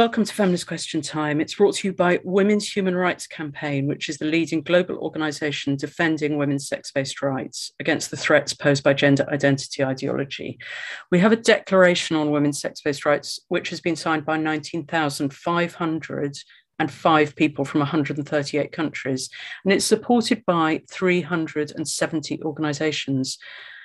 Welcome to Feminist Question Time. It's brought to you by Women's Human Rights Campaign, which is the leading global organisation defending women's sex based rights against the threats posed by gender identity ideology. We have a declaration on women's sex based rights, which has been signed by 19,505 people from 138 countries, and it's supported by 370 organisations.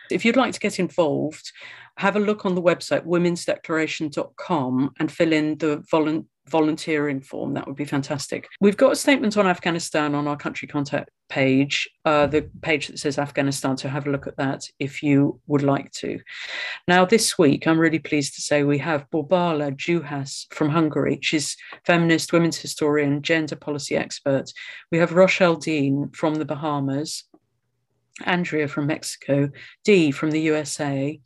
If you'd like to get involved, have a look on the website womensdeclaration.com and fill in the volu- volunteering form. That would be fantastic. We've got a statement on Afghanistan on our country contact page, uh, the page that says Afghanistan. So have a look at that if you would like to. Now, this week, I'm really pleased to say we have Borbála Juhász from Hungary. She's feminist, women's historian, gender policy expert. We have Rochelle Dean from the Bahamas. Andrea from Mexico, Dee from the USA,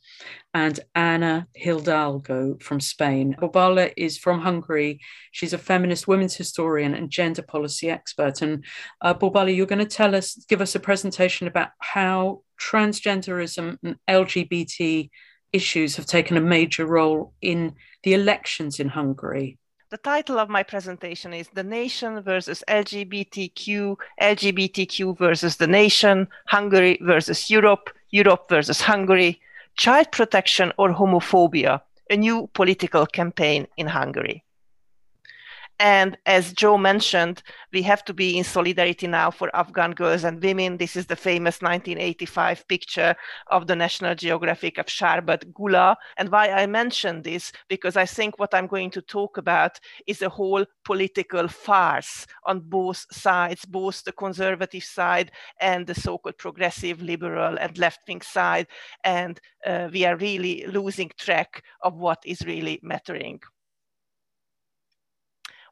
and Anna Hidalgo from Spain. Borbála is from Hungary. She's a feminist women's historian and gender policy expert. And uh, Borbála, you're going to tell us, give us a presentation about how transgenderism and LGBT issues have taken a major role in the elections in Hungary. The title of my presentation is The Nation versus LGBTQ, LGBTQ versus the Nation, Hungary versus Europe, Europe versus Hungary, Child Protection or Homophobia, a new political campaign in Hungary. And as Joe mentioned, we have to be in solidarity now for Afghan girls and women. This is the famous 1985 picture of the National Geographic of Sharbat Gula. And why I mention this, because I think what I'm going to talk about is a whole political farce on both sides, both the conservative side and the so-called progressive, liberal and left-wing side. And uh, we are really losing track of what is really mattering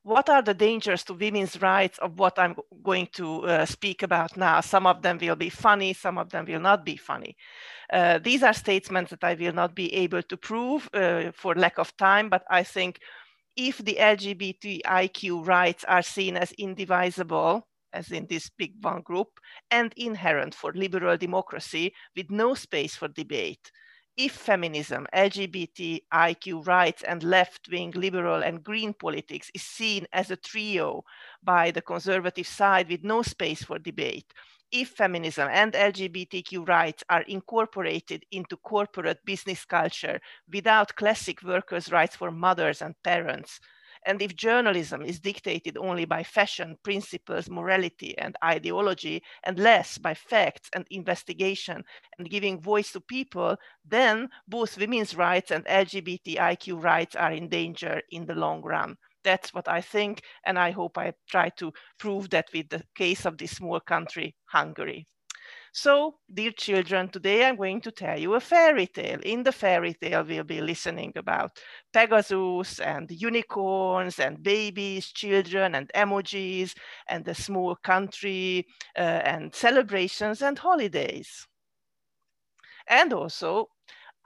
what are the dangers to women's rights of what I'm going to uh, speak about now? Some of them will be funny, some of them will not be funny. Uh, these are statements that I will not be able to prove uh, for lack of time, but I think if the LGBTIQ rights are seen as indivisible, as in this big one group, and inherent for liberal democracy with no space for debate, if feminism, LGBTIQ rights, and left wing liberal and green politics is seen as a trio by the conservative side with no space for debate, if feminism and LGBTQ rights are incorporated into corporate business culture without classic workers' rights for mothers and parents, and if journalism is dictated only by fashion, principles, morality, and ideology, and less by facts and investigation and giving voice to people, then both women's rights and LGBTIQ rights are in danger in the long run. That's what I think, and I hope I try to prove that with the case of this small country, Hungary. So, dear children, today I'm going to tell you a fairy tale. In the fairy tale, we'll be listening about Pegasus and unicorns and babies, children and emojis and the small country uh, and celebrations and holidays. And also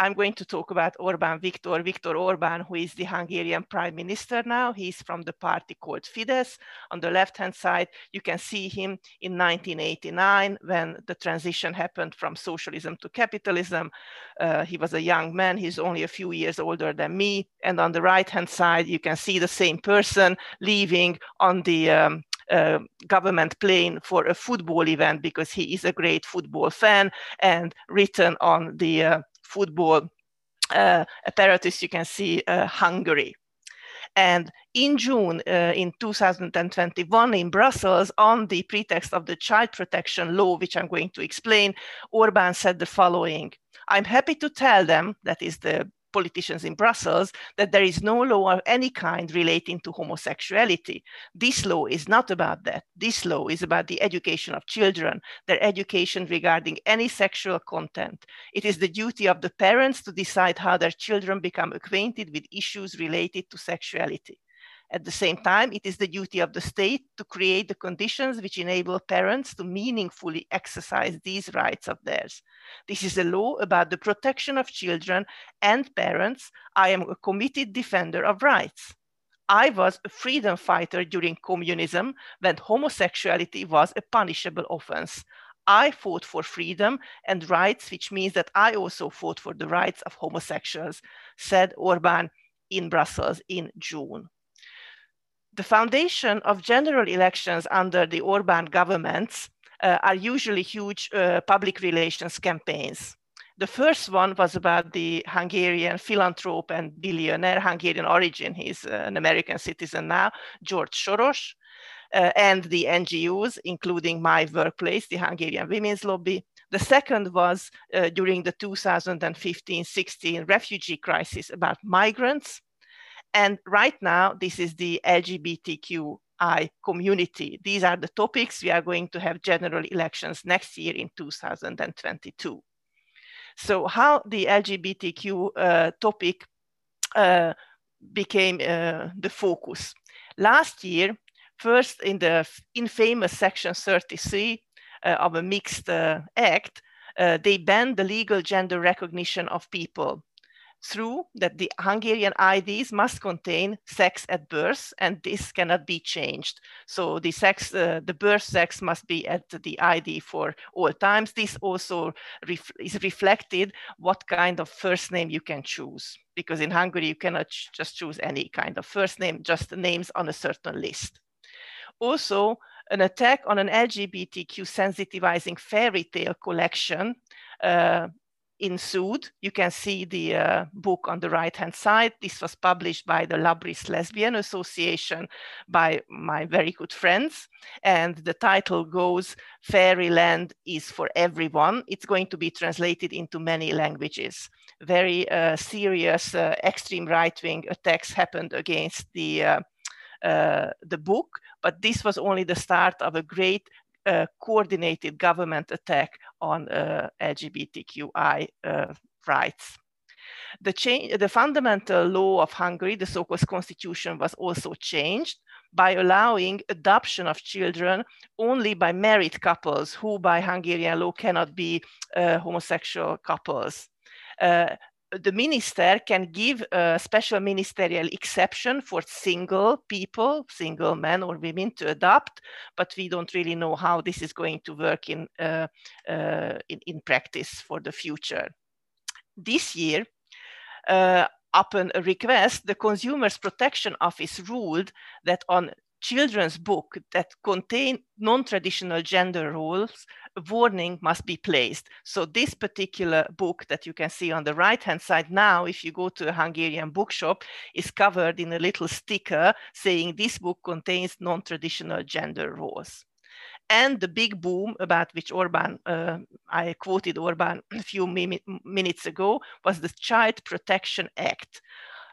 I'm going to talk about Orban Viktor, Viktor Orban, who is the Hungarian prime minister now. He's from the party called Fidesz. On the left-hand side, you can see him in 1989 when the transition happened from socialism to capitalism. Uh, he was a young man. He's only a few years older than me. And on the right-hand side, you can see the same person leaving on the um, uh, government plane for a football event because he is a great football fan and written on the uh, football uh, apparatus, you can see uh, Hungary. And in June uh, in 2021 in Brussels, on the pretext of the child protection law, which I'm going to explain, Orban said the following I'm happy to tell them, that is the politicians in Brussels that there is no law of any kind relating to homosexuality. This law is not about that. This law is about the education of children, their education regarding any sexual content. It is the duty of the parents to decide how their children become acquainted with issues related to sexuality. At the same time, it is the duty of the state to create the conditions which enable parents to meaningfully exercise these rights of theirs. This is a law about the protection of children and parents. I am a committed defender of rights. I was a freedom fighter during communism when homosexuality was a punishable offense. I fought for freedom and rights, which means that I also fought for the rights of homosexuals, said Orban in Brussels in June. The foundation of general elections under the Orban governments uh, are usually huge uh, public relations campaigns. The first one was about the Hungarian philanthrope and billionaire, Hungarian origin, he's an American citizen now, George Soros, uh, and the NGOs, including my workplace, the Hungarian Women's Lobby. The second was uh, during the 2015-16 refugee crisis about migrants. And right now, this is the LGBTQI community. These are the topics. We are going to have general elections next year in 2022. So how the LGBTQ uh, topic uh, became uh, the focus. Last year, first in the infamous section 33 uh, of a mixed uh, act, uh, they banned the legal gender recognition of people through that the Hungarian IDs must contain sex at birth, and this cannot be changed. So the sex, uh, the birth sex must be at the ID for all times. This also ref is reflected what kind of first name you can choose, because in Hungary you cannot ch just choose any kind of first name, just names on a certain list. Also, an attack on an LGBTQ sensitizing fairy tale collection uh, ensued. You can see the uh, book on the right-hand side. This was published by the Labrisz Lesbian Association by my very good friends. And the title goes, Fairyland is for everyone. It's going to be translated into many languages. Very uh, serious uh, extreme right-wing attacks happened against the uh, uh, the book, but this was only the start of a great uh, coordinated government attack on uh, LGBTQI uh, rights. The, change, the fundamental law of Hungary, the so-called constitution, was also changed by allowing adoption of children only by married couples who by Hungarian law cannot be uh, homosexual couples. Uh, the minister can give a special ministerial exception for single people, single men or women to adopt, but we don't really know how this is going to work in, uh, uh, in, in, practice for the future. This year, uh, upon a request, the Consumers Protection Office ruled that on children's book that contain non-traditional gender roles, warning must be placed. So this particular book that you can see on the right-hand side now, if you go to a Hungarian bookshop, is covered in a little sticker saying this book contains non-traditional gender roles. And the big boom about which Orban, uh, I quoted Orban a few minutes ago, was the Child Protection Act,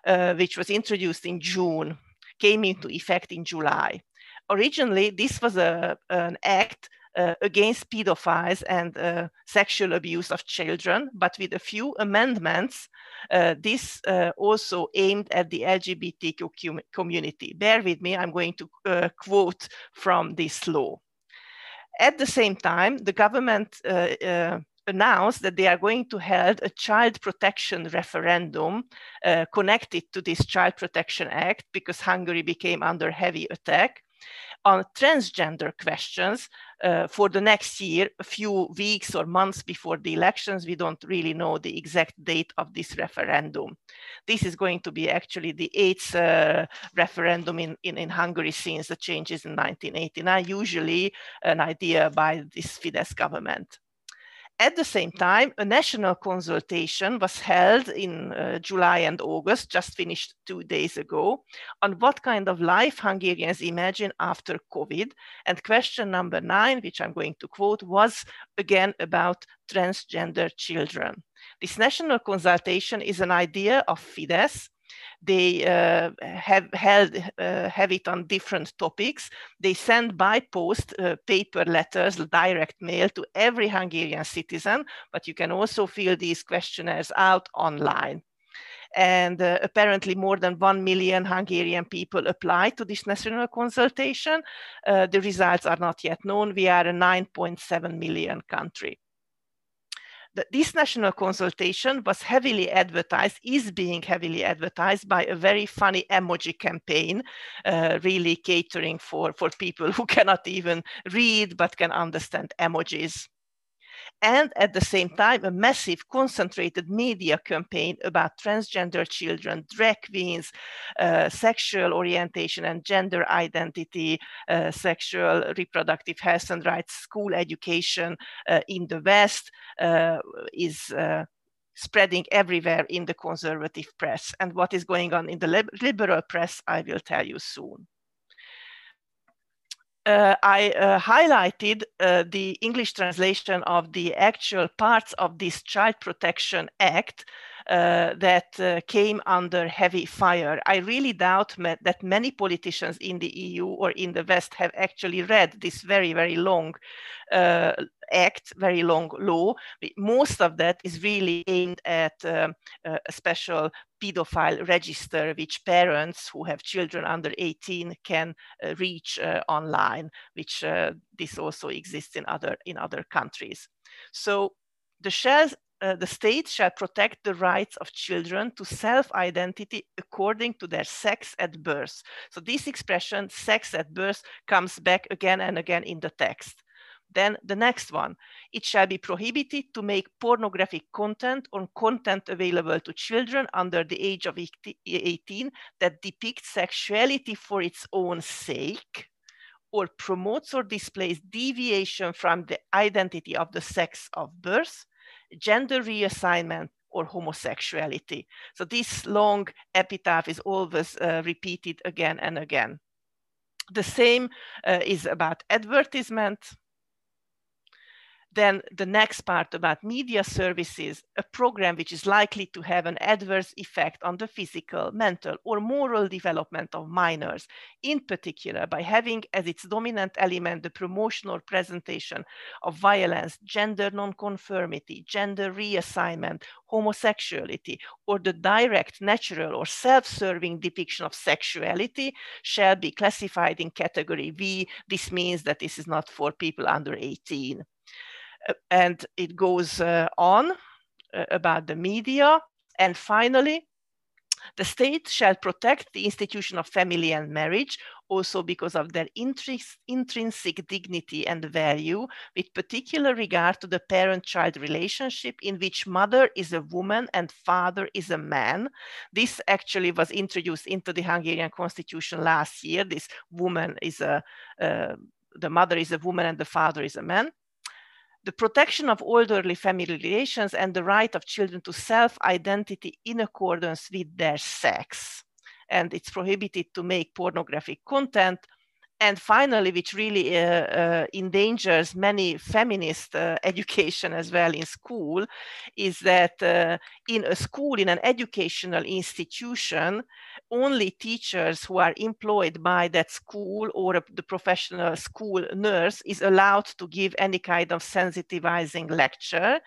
uh, which was introduced in June came into effect in July. Originally, this was a, an act uh, against pedophiles and uh, sexual abuse of children, but with a few amendments, uh, this uh, also aimed at the LGBTQ community. Bear with me, I'm going to uh, quote from this law. At the same time, the government uh, announced that they are going to hold a child protection referendum uh, connected to this Child Protection Act because Hungary became under heavy attack on transgender questions uh, for the next year, a few weeks or months before the elections. We don't really know the exact date of this referendum. This is going to be actually the eighth uh, referendum in, in, in Hungary since the changes in 1989, usually an idea by this Fidesz government. At the same time, a national consultation was held in uh, July and August, just finished two days ago, on what kind of life Hungarians imagine after COVID. And question number nine, which I'm going to quote, was again about transgender children. This national consultation is an idea of Fidesz, they uh, have held uh, have it on different topics. They send by post uh, paper letters, direct mail to every Hungarian citizen, but you can also fill these questionnaires out online. And uh, apparently more than 1 million Hungarian people applied to this national consultation. Uh, the results are not yet known. We are a 9.7 million country this national consultation was heavily advertised, is being heavily advertised by a very funny emoji campaign, uh, really catering for, for people who cannot even read but can understand emojis. And at the same time, a massive concentrated media campaign about transgender children, drag queens, uh, sexual orientation and gender identity, uh, sexual reproductive health and rights, school education uh, in the West uh, is uh, spreading everywhere in the conservative press. And what is going on in the liberal press, I will tell you soon. Uh, I uh, highlighted uh, the English translation of the actual parts of this Child Protection Act uh, that uh, came under heavy fire. I really doubt that many politicians in the EU or in the West have actually read this very, very long uh, act, very long law. Most of that is really aimed at um, a special pedophile register, which parents who have children under 18 can uh, reach uh, online, which uh, this also exists in other in other countries. So the shares uh, the state shall protect the rights of children to self-identity according to their sex at birth. So this expression, sex at birth, comes back again and again in the text. Then the next one, it shall be prohibited to make pornographic content or content available to children under the age of 18 that depicts sexuality for its own sake or promotes or displays deviation from the identity of the sex of birth gender reassignment, or homosexuality. So this long epitaph is always uh, repeated again and again. The same uh, is about advertisement, then the next part about media services, a program which is likely to have an adverse effect on the physical, mental, or moral development of minors, in particular by having as its dominant element the promotion or presentation of violence, gender nonconformity, gender reassignment, homosexuality, or the direct, natural, or self-serving depiction of sexuality shall be classified in category V. This means that this is not for people under 18 and it goes uh, on uh, about the media. And finally, the state shall protect the institution of family and marriage, also because of their intrinsic dignity and value, with particular regard to the parent child relationship, in which mother is a woman and father is a man. This actually was introduced into the Hungarian constitution last year. This woman is a, uh, the mother is a woman and the father is a man the protection of orderly family relations and the right of children to self-identity in accordance with their sex. And it's prohibited to make pornographic content and finally, which really uh, uh, endangers many feminist uh, education as well in school, is that uh, in a school, in an educational institution, only teachers who are employed by that school or the professional school nurse is allowed to give any kind of sensitizing lecture.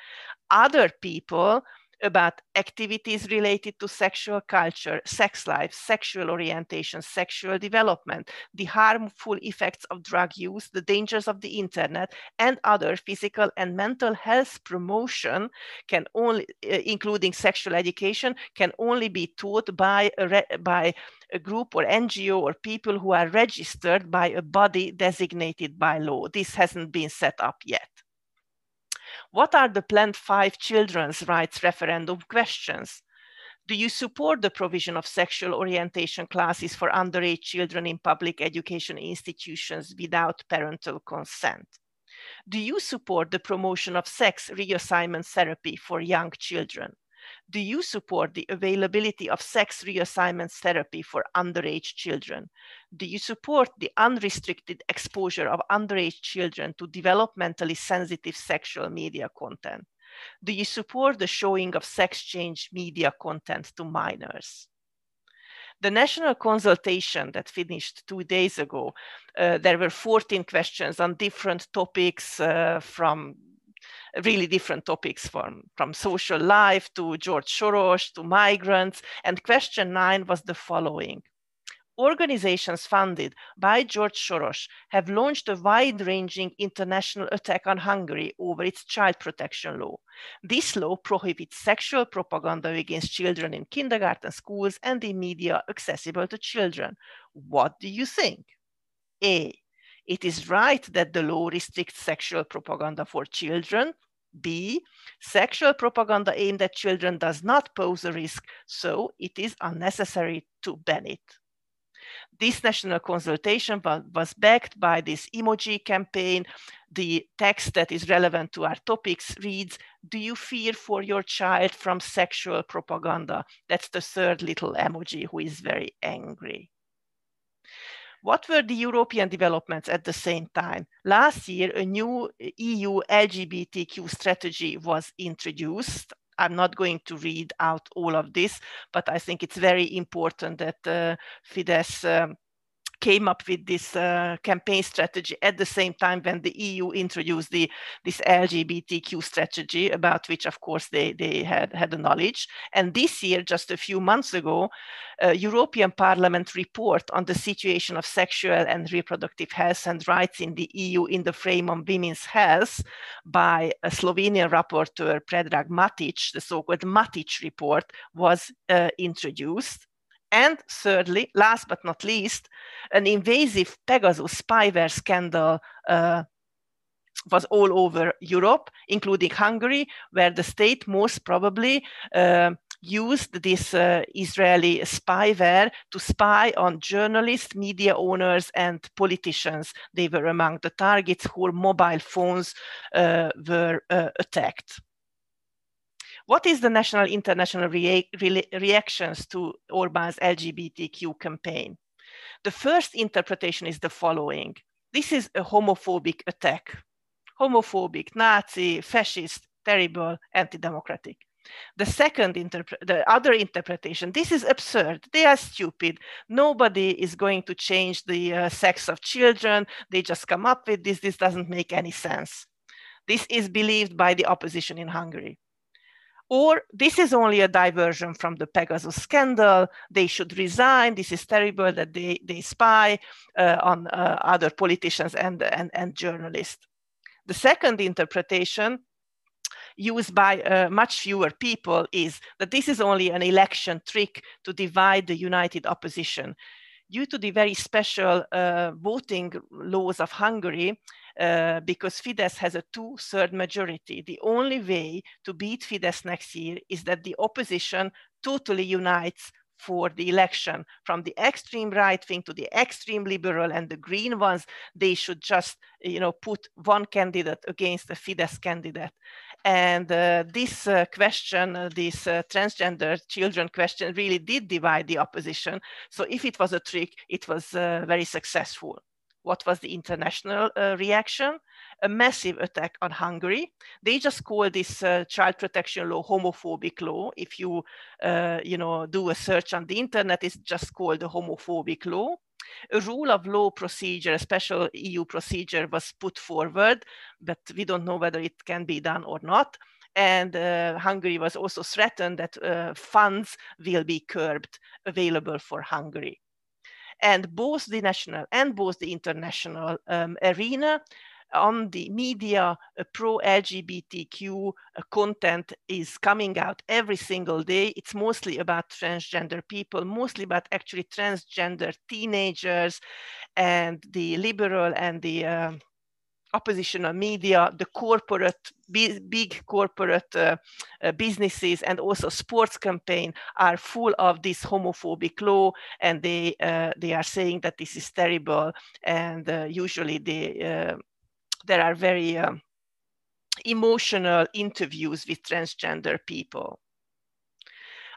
Other people about activities related to sexual culture, sex life, sexual orientation, sexual development, the harmful effects of drug use, the dangers of the internet, and other physical and mental health promotion can only, uh, including sexual education, can only be taught by a, by a group or NGO or people who are registered by a body designated by law. This hasn't been set up yet. What are the planned five children's rights referendum questions? Do you support the provision of sexual orientation classes for underage children in public education institutions without parental consent? Do you support the promotion of sex reassignment therapy for young children? Do you support the availability of sex reassignment therapy for underage children? Do you support the unrestricted exposure of underage children to developmentally sensitive sexual media content? Do you support the showing of sex change media content to minors? The national consultation that finished two days ago, uh, there were 14 questions on different topics uh, from really different topics from, from social life to George Soros to migrants. And question nine was the following. Organizations funded by George Soros have launched a wide ranging international attack on Hungary over its child protection law. This law prohibits sexual propaganda against children in kindergarten schools and in media accessible to children. What do you think? A. It is right that the law restricts sexual propaganda for children. B, sexual propaganda aimed at children does not pose a risk, so it is unnecessary to ban it. This national consultation was backed by this emoji campaign. The text that is relevant to our topics reads, do you fear for your child from sexual propaganda? That's the third little emoji who is very angry. What were the European developments at the same time? Last year, a new EU LGBTQ strategy was introduced. I'm not going to read out all of this, but I think it's very important that uh, Fidesz um, came up with this uh, campaign strategy at the same time when the EU introduced the this LGBTQ strategy, about which, of course, they, they had, had the knowledge. And this year, just a few months ago, a European Parliament report on the situation of sexual and reproductive health and rights in the EU in the frame of women's health by a Slovenian rapporteur, Predrag Matic, the so-called Matic report, was uh, introduced. And thirdly, last but not least, an invasive Pegasus spyware scandal uh, was all over Europe, including Hungary, where the state most probably uh, used this uh, Israeli spyware to spy on journalists, media owners, and politicians. They were among the targets whose mobile phones uh, were uh, attacked. What is the national international rea re reactions to Orban's LGBTQ campaign? The first interpretation is the following. This is a homophobic attack. Homophobic, Nazi, fascist, terrible, anti-democratic. The second, the other interpretation, this is absurd. They are stupid. Nobody is going to change the uh, sex of children. They just come up with this. This doesn't make any sense. This is believed by the opposition in Hungary. Or this is only a diversion from the Pegasus scandal. They should resign. This is terrible that they, they spy uh, on uh, other politicians and, and, and journalists. The second interpretation used by uh, much fewer people is that this is only an election trick to divide the united opposition. Due to the very special uh, voting laws of Hungary, uh, because Fidesz has a two-third majority. The only way to beat Fidesz next year is that the opposition totally unites for the election. From the extreme right wing to the extreme liberal and the green ones they should just you know put one candidate against a fidesz candidate. And uh, this uh, question uh, this uh, transgender children question really did divide the opposition. So if it was a trick it was uh, very successful what was the international uh, reaction? A massive attack on Hungary. They just call this uh, child protection law homophobic law. If you, uh, you know, do a search on the internet, it's just called the homophobic law. A rule of law procedure, a special EU procedure was put forward, but we don't know whether it can be done or not. And uh, Hungary was also threatened that uh, funds will be curbed available for Hungary and both the national and both the international um, arena on the media, uh, pro LGBTQ uh, content is coming out every single day. It's mostly about transgender people, mostly about actually transgender teenagers, and the liberal and the uh, oppositional media, the corporate, big, corporate uh, uh, businesses, and also sports campaign are full of this homophobic law, and they uh, they are saying that this is terrible, and uh, usually they uh, there are very um, emotional interviews with transgender people.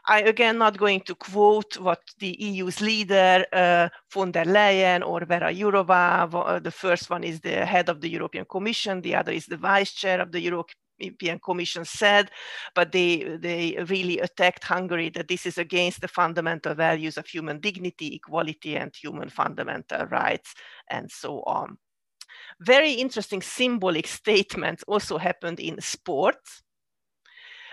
I again not going to quote what the EU's leader uh, von der Leyen or Vera Jourova. Uh, the first one is the head of the European Commission. The other is the vice chair of the European Commission said, but they they really attacked Hungary that this is against the fundamental values of human dignity, equality, and human fundamental rights, and so on. Very interesting symbolic statements also happened in sports.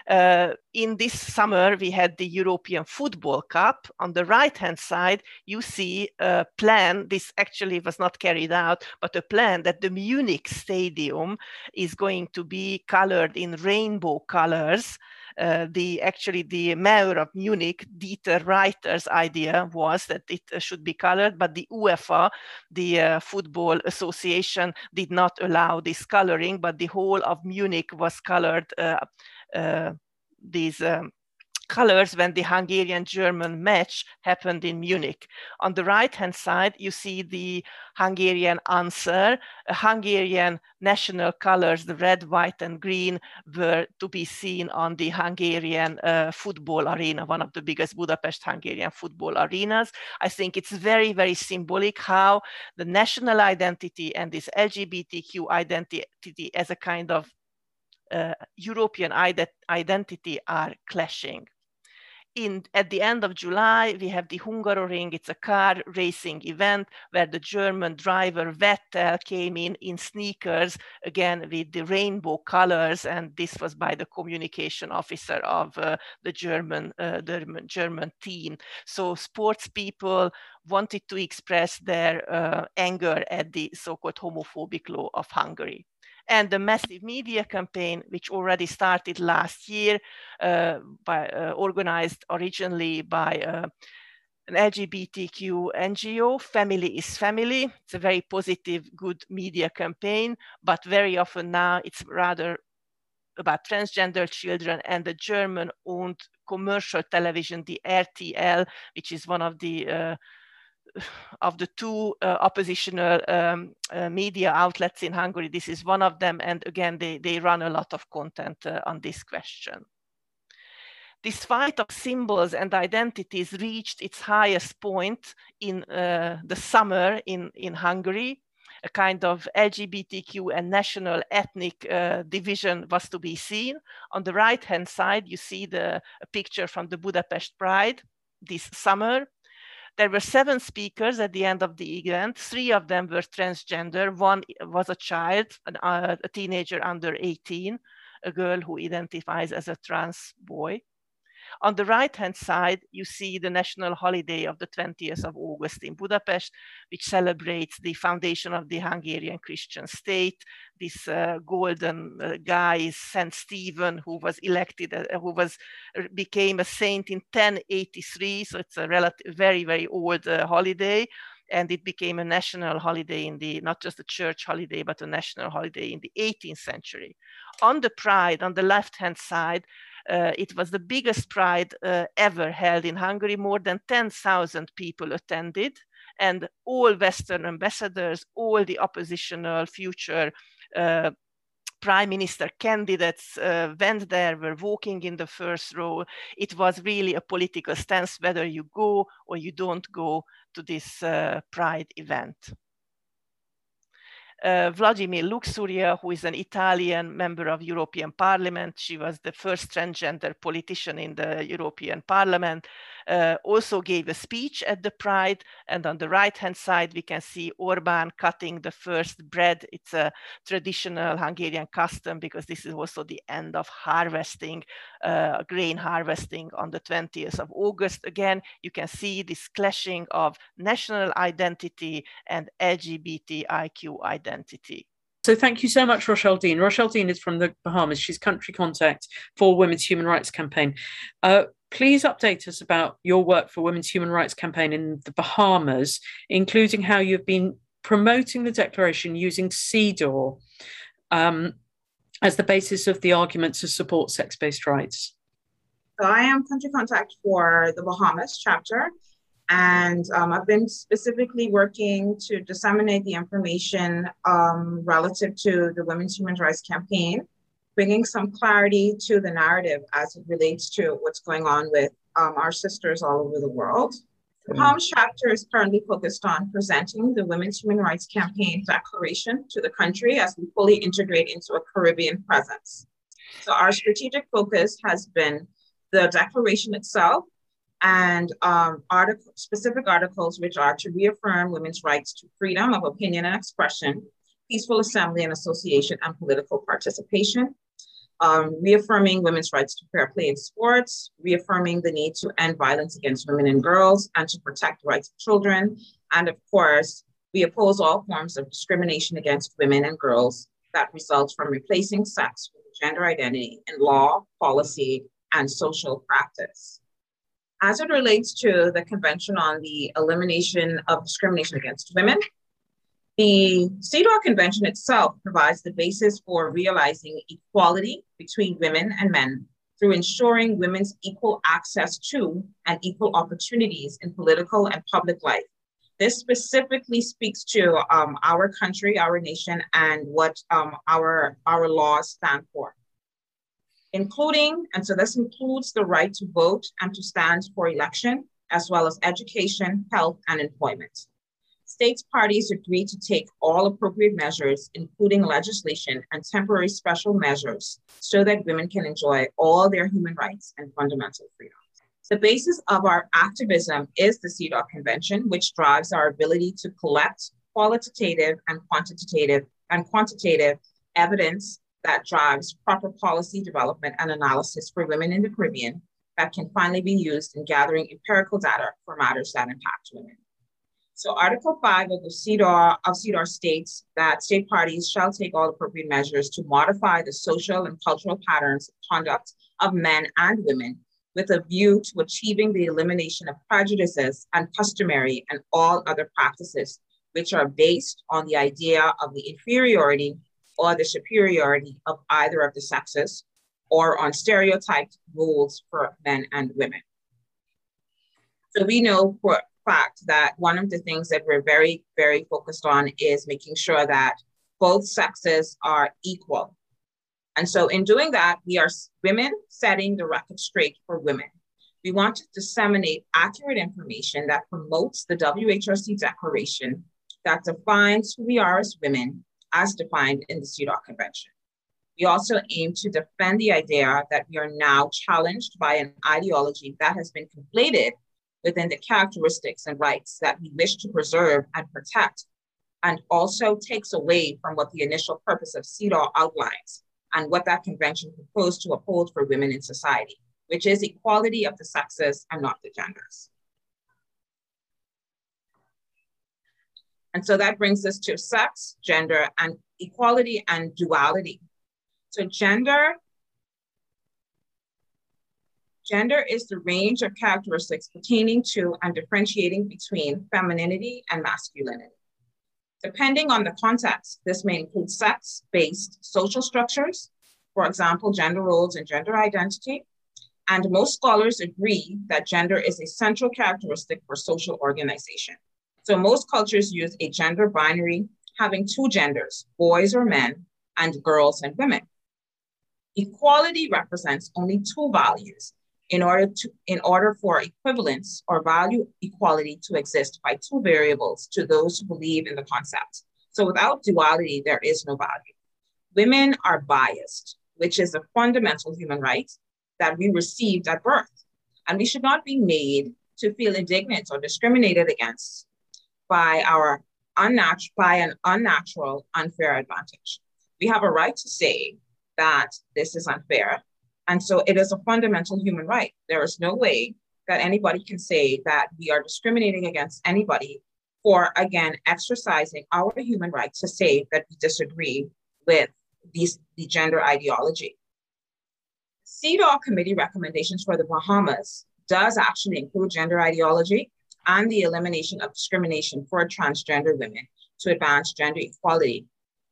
Uh, in this summer, we had the European Football Cup. On the right-hand side, you see a plan. This actually was not carried out, but a plan that the Munich Stadium is going to be colored in rainbow colors Uh, the actually the mayor of Munich, Dieter Reiter's idea was that it uh, should be colored, but the UEFA, the uh, football association, did not allow this coloring. But the whole of Munich was colored. Uh, these um, colors when the Hungarian-German match happened in Munich. On the right-hand side, you see the Hungarian answer. Hungarian national colors, the red, white, and green, were to be seen on the Hungarian uh, football arena, one of the biggest Budapest Hungarian football arenas. I think it's very, very symbolic how the national identity and this LGBTQ identity as a kind of uh, European identity are clashing in at the end of July, we have the Hungaroring. It's a car racing event where the German driver Vettel came in in sneakers again with the rainbow colors, and this was by the communication officer of uh, the German uh, the German team. So sports people wanted to express their uh, anger at the so-called homophobic law of Hungary and the massive media campaign, which already started last year, uh, by, uh, organized originally by uh, an LGBTQ NGO, Family is Family. It's a very positive, good media campaign, but very often now it's rather about transgender children and the German owned commercial television, the RTL, which is one of the uh, of the two uh, oppositional um, uh, media outlets in Hungary, this is one of them. And again, they, they run a lot of content uh, on this question. This fight of symbols and identities reached its highest point in uh, the summer in, in Hungary. A kind of LGBTQ and national ethnic uh, division was to be seen. On the right hand side, you see the picture from the Budapest Pride this summer there were seven speakers at the end of the event. Three of them were transgender. One was a child, an, uh, a teenager under 18, a girl who identifies as a trans boy. On the right-hand side, you see the national holiday of the 20th of August in Budapest, which celebrates the foundation of the Hungarian Christian state. This uh, golden uh, guy is Saint Stephen, who was elected, uh, who was uh, became a saint in 1083. So it's a relative, very, very old uh, holiday and it became a national holiday in the not just a church holiday but a national holiday in the 18th century on the pride on the left hand side uh, it was the biggest pride uh, ever held in Hungary. More than 10,000 people attended, and all Western ambassadors, all the oppositional future uh, prime minister candidates uh, went there, were walking in the first row. It was really a political stance whether you go or you don't go to this uh, pride event uh, Vladimir Luxuria, who is an Italian member of European Parliament. She was the first transgender politician in the European Parliament uh, also gave a speech at the Pride. And on the right hand side, we can see Orban cutting the first bread. It's a traditional Hungarian custom because this is also the end of harvesting, uh, grain harvesting on the 20th of August. Again, you can see this clashing of national identity and LGBTIQ identity. So thank you so much, Rochelle Dean. Rochelle Dean is from the Bahamas. She's country contact for Women's Human Rights Campaign. Uh, please update us about your work for Women's Human Rights Campaign in the Bahamas, including how you've been promoting the declaration using CEDAW um, as the basis of the argument to support sex-based rights. So I am country contact for the Bahamas chapter, and um, I've been specifically working to disseminate the information um, relative to the Women's Human Rights Campaign, bringing some clarity to the narrative as it relates to what's going on with um, our sisters all over the world. The PALM chapter is currently focused on presenting the Women's Human Rights Campaign Declaration to the country as we fully integrate into a Caribbean presence. So our strategic focus has been the declaration itself, and um, article, specific articles which are to reaffirm women's rights to freedom of opinion and expression, peaceful assembly and association, and political participation. Um, reaffirming women's rights to fair play in sports, reaffirming the need to end violence against women and girls and to protect the rights of children. And of course, we oppose all forms of discrimination against women and girls that results from replacing sex with gender identity in law, policy, and social practice. As it relates to the Convention on the Elimination of Discrimination Against Women, the CEDAW Convention itself provides the basis for realizing equality between women and men through ensuring women's equal access to and equal opportunities in political and public life. This specifically speaks to um, our country, our nation, and what um, our, our laws stand for including, and so this includes the right to vote and to stand for election, as well as education, health, and employment. States parties agree to take all appropriate measures, including legislation and temporary special measures, so that women can enjoy all their human rights and fundamental freedoms. The basis of our activism is the CEDAW Convention, which drives our ability to collect qualitative and quantitative and quantitative evidence that drives proper policy development and analysis for women in the Caribbean that can finally be used in gathering empirical data for matters that impact women. So Article 5 of the CEDAW, of states that state parties shall take all appropriate measures to modify the social and cultural patterns of conduct of men and women with a view to achieving the elimination of prejudices and customary and all other practices which are based on the idea of the inferiority or the superiority of either of the sexes or on stereotyped roles for men and women. So we know for fact that one of the things that we're very, very focused on is making sure that both sexes are equal. And so in doing that, we are women setting the record straight for women. We want to disseminate accurate information that promotes the WHRC declaration that defines who we are as women as defined in the CEDAW Convention. We also aim to defend the idea that we are now challenged by an ideology that has been conflated within the characteristics and rights that we wish to preserve and protect, and also takes away from what the initial purpose of CEDAW outlines and what that convention proposed to uphold for women in society, which is equality of the sexes and not the genders. And so that brings us to sex, gender, and equality and duality. So gender, gender is the range of characteristics pertaining to and differentiating between femininity and masculinity. Depending on the context, this may include sex-based social structures, for example, gender roles and gender identity. And most scholars agree that gender is a central characteristic for social organization. So most cultures use a gender binary having two genders, boys or men, and girls and women. Equality represents only two values in order, to, in order for equivalence or value equality to exist by two variables to those who believe in the concept. So without duality, there is no value. Women are biased, which is a fundamental human right that we received at birth. And we should not be made to feel indignant or discriminated against by our unnatural, by an unnatural, unfair advantage. We have a right to say that this is unfair. And so it is a fundamental human right. There is no way that anybody can say that we are discriminating against anybody for, again, exercising our human right to say that we disagree with these, the gender ideology. CEDAW committee recommendations for the Bahamas does actually include gender ideology and the elimination of discrimination for transgender women to advance gender equality.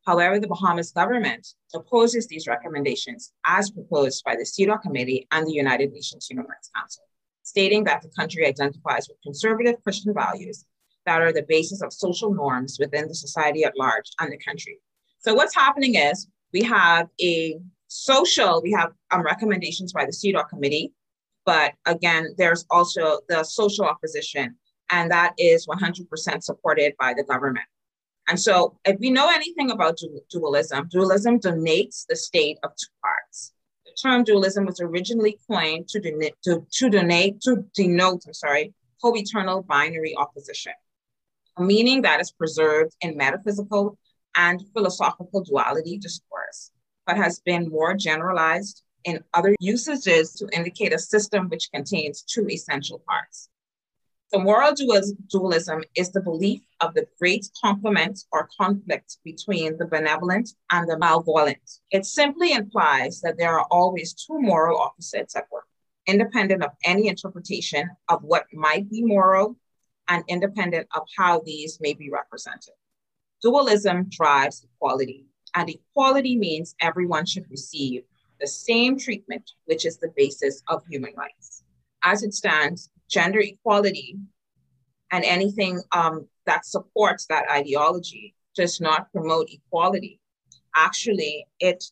However, the Bahamas government opposes these recommendations as proposed by the CEDAW Committee and the United Nations Human Rights Council, stating that the country identifies with conservative Christian values that are the basis of social norms within the society at large and the country. So what's happening is we have a social, we have um, recommendations by the CEDAW Committee, but again, there's also the social opposition and that is 100% supported by the government. And so, if we know anything about du- dualism, dualism donates the state of two parts. The term dualism was originally coined to, don- to, to donate, to denote, I'm sorry, co-eternal binary opposition, a meaning that is preserved in metaphysical and philosophical duality discourse, but has been more generalized in other usages to indicate a system which contains two essential parts the moral dualism is the belief of the great complement or conflict between the benevolent and the malevolent. It simply implies that there are always two moral opposites at work. independent of any interpretation of what might be moral and independent of how these may be represented. Dualism drives equality, and equality means everyone should receive the same treatment, which is the basis of human rights. As it stands, gender equality and anything um, that supports that ideology does not promote equality. Actually, it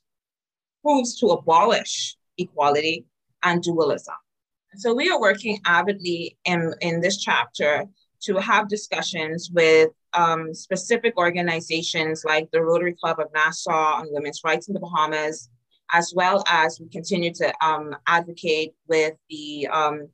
proves to abolish equality and dualism. So we are working avidly in, in this chapter to have discussions with um, specific organizations like the Rotary Club of Nassau on women's rights in the Bahamas, as well as we continue to um, advocate with the um,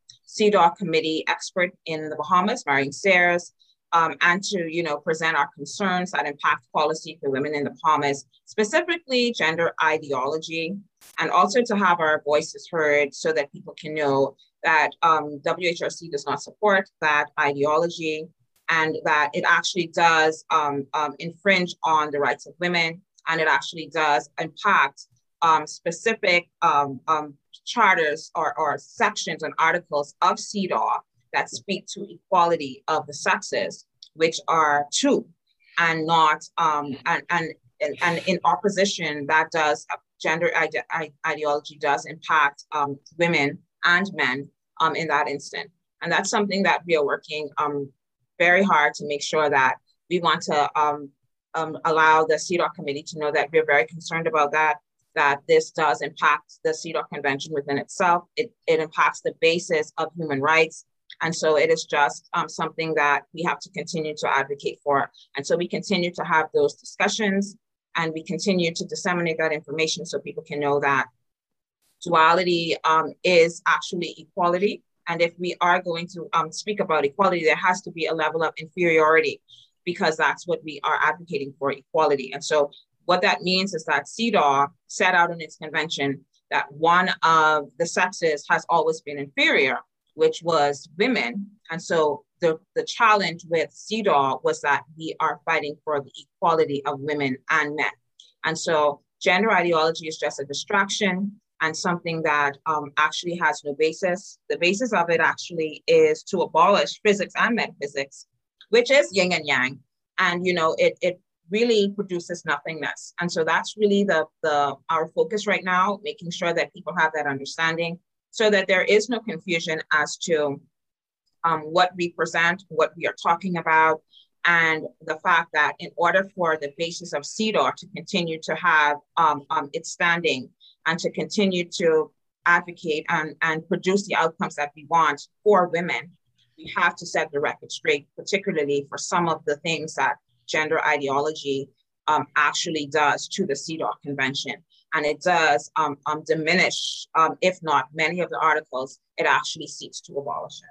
committee expert in the Bahamas, Marion Sayers, um, and to you know present our concerns that impact policy for women in the Bahamas, specifically gender ideology, and also to have our voices heard so that people can know that um, WHRC does not support that ideology and that it actually does um, um, infringe on the rights of women and it actually does impact um, specific um, um, charters or, or sections and articles of CEDAW that speak to equality of the sexes, which are two and not, um, and, and, and in opposition, that does, gender ide- ideology does impact um, women and men um, in that instant. And that's something that we are working very hard to make sure that we want to allow the CEDAW committee to know that we're very concerned about that, that this does impact the CEDAW convention within itself. It, it impacts the basis of human rights. And so it is just um, something that we have to continue to advocate for. And so we continue to have those discussions and we continue to disseminate that information so people can know that duality um, is actually equality. And if we are going to um, speak about equality, there has to be a level of inferiority because that's what we are advocating for equality. And so what that means is that CEDAW set out in its convention that one of the sexes has always been inferior, which was women. And so the, the challenge with CEDAW was that we are fighting for the equality of women and men. And so gender ideology is just a distraction and something that um, actually has no basis. The basis of it actually is to abolish physics and metaphysics, which is yin and yang. And you know, it it really produces nothingness. And so that's really the the our focus right now, making sure that people have that understanding so that there is no confusion as to um, what we present, what we are talking about, and the fact that in order for the basis of CEDAW to continue to have um, um, its standing, and to continue to advocate and, and produce the outcomes that we want for women, we have to set the record straight, particularly for some of the things that gender ideology um, actually does to the CEDAW Convention. And it does um, um, diminish, um, if not many of the articles, it actually seeks to abolish it.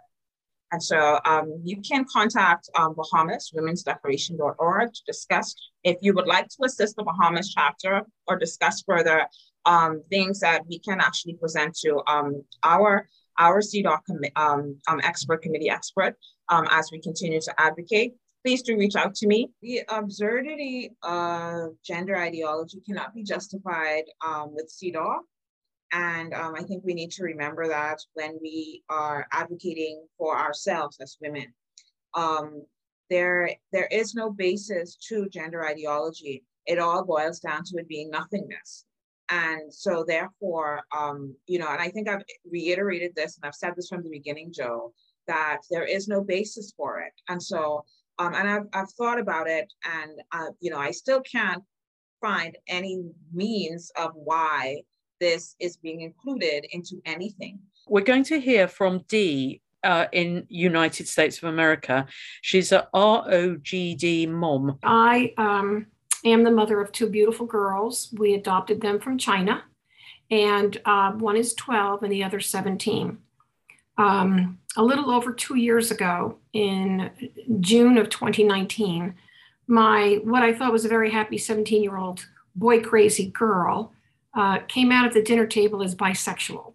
And so um, you can contact um, Bahamas Women's Declaration.org to discuss if you would like to assist the Bahamas chapter or discuss further things that we can actually present to our our com- um, um, expert committee expert um, as we continue to advocate. Please do reach out to me. The absurdity of gender ideology cannot be justified um, with CEDAW. And um, I think we need to remember that when we are advocating for ourselves as women. Um, there, there is no basis to gender ideology. It all boils down to it being nothingness. And so therefore, um, you know, and I think I've reiterated this and I've said this from the beginning, Joe, that there is no basis for it. And so, um, and I've, I've thought about it and, uh, you know, I still can't find any means of why this is being included into anything. We're going to hear from Dee uh, in United States of America. She's a ROGD mom. I um, am the mother of two beautiful girls. We adopted them from China, and uh, one is 12 and the other 17. Um, a little over two years ago, in June of 2019, my what I thought was a very happy 17 year old boy crazy girl uh, came out at the dinner table as bisexual.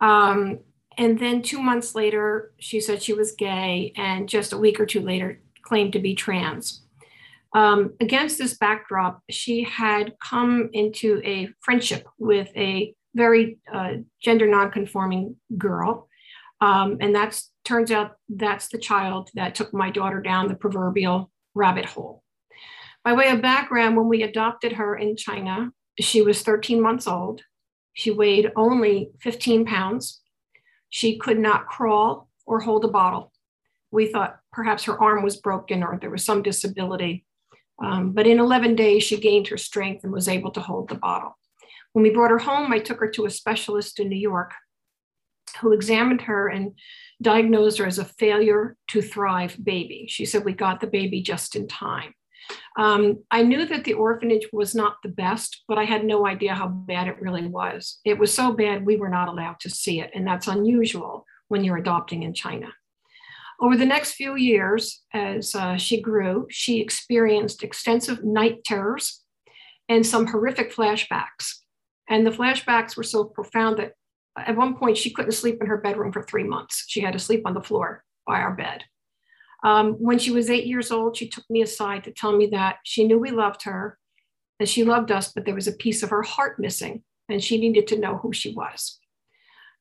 Um, and then two months later, she said she was gay, and just a week or two later, claimed to be trans. Um, against this backdrop, she had come into a friendship with a very uh, gender nonconforming girl. Um, and that's turns out that's the child that took my daughter down the proverbial rabbit hole. By way of background, when we adopted her in China, she was 13 months old. She weighed only 15 pounds. She could not crawl or hold a bottle. We thought perhaps her arm was broken or there was some disability. Um, but in 11 days, she gained her strength and was able to hold the bottle. When we brought her home, I took her to a specialist in New York who examined her and diagnosed her as a failure to thrive baby. She said, We got the baby just in time. Um, I knew that the orphanage was not the best, but I had no idea how bad it really was. It was so bad, we were not allowed to see it. And that's unusual when you're adopting in China. Over the next few years, as uh, she grew, she experienced extensive night terrors and some horrific flashbacks. And the flashbacks were so profound that at one point she couldn't sleep in her bedroom for three months. She had to sleep on the floor by our bed. Um, when she was eight years old, she took me aside to tell me that she knew we loved her and she loved us, but there was a piece of her heart missing and she needed to know who she was.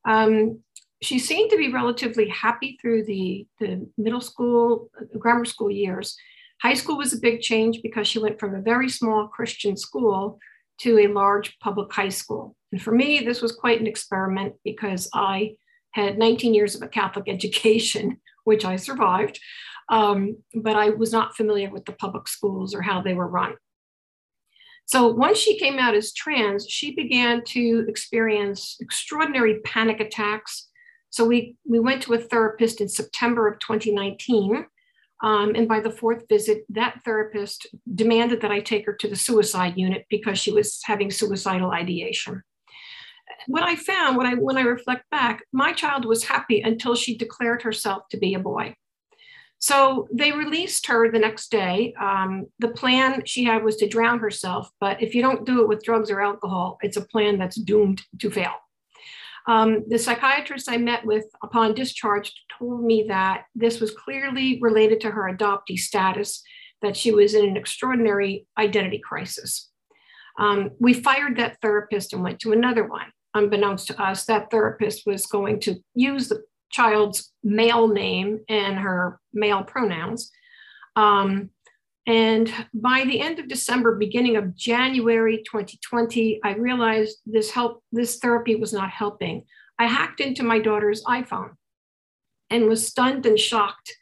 Um, she seemed to be relatively happy through the, the middle school, grammar school years. High school was a big change because she went from a very small Christian school to a large public high school. And for me, this was quite an experiment because I had 19 years of a Catholic education, which I survived, um, but I was not familiar with the public schools or how they were run. So once she came out as trans, she began to experience extraordinary panic attacks. So we, we went to a therapist in September of 2019 um, and by the fourth visit, that therapist demanded that I take her to the suicide unit because she was having suicidal ideation. What I found when I, when I reflect back, my child was happy until she declared herself to be a boy. So they released her the next day. Um, the plan she had was to drown herself, but if you don't do it with drugs or alcohol, it's a plan that's doomed to fail. Um, the psychiatrist I met with upon discharge told me that this was clearly related to her adoptee status, that she was in an extraordinary identity crisis. Um, we fired that therapist and went to another one. Unbeknownst to us, that therapist was going to use the child's male name and her male pronouns. Um, and by the end of December, beginning of January 2020, I realized this help, this therapy was not helping. I hacked into my daughter's iPhone and was stunned and shocked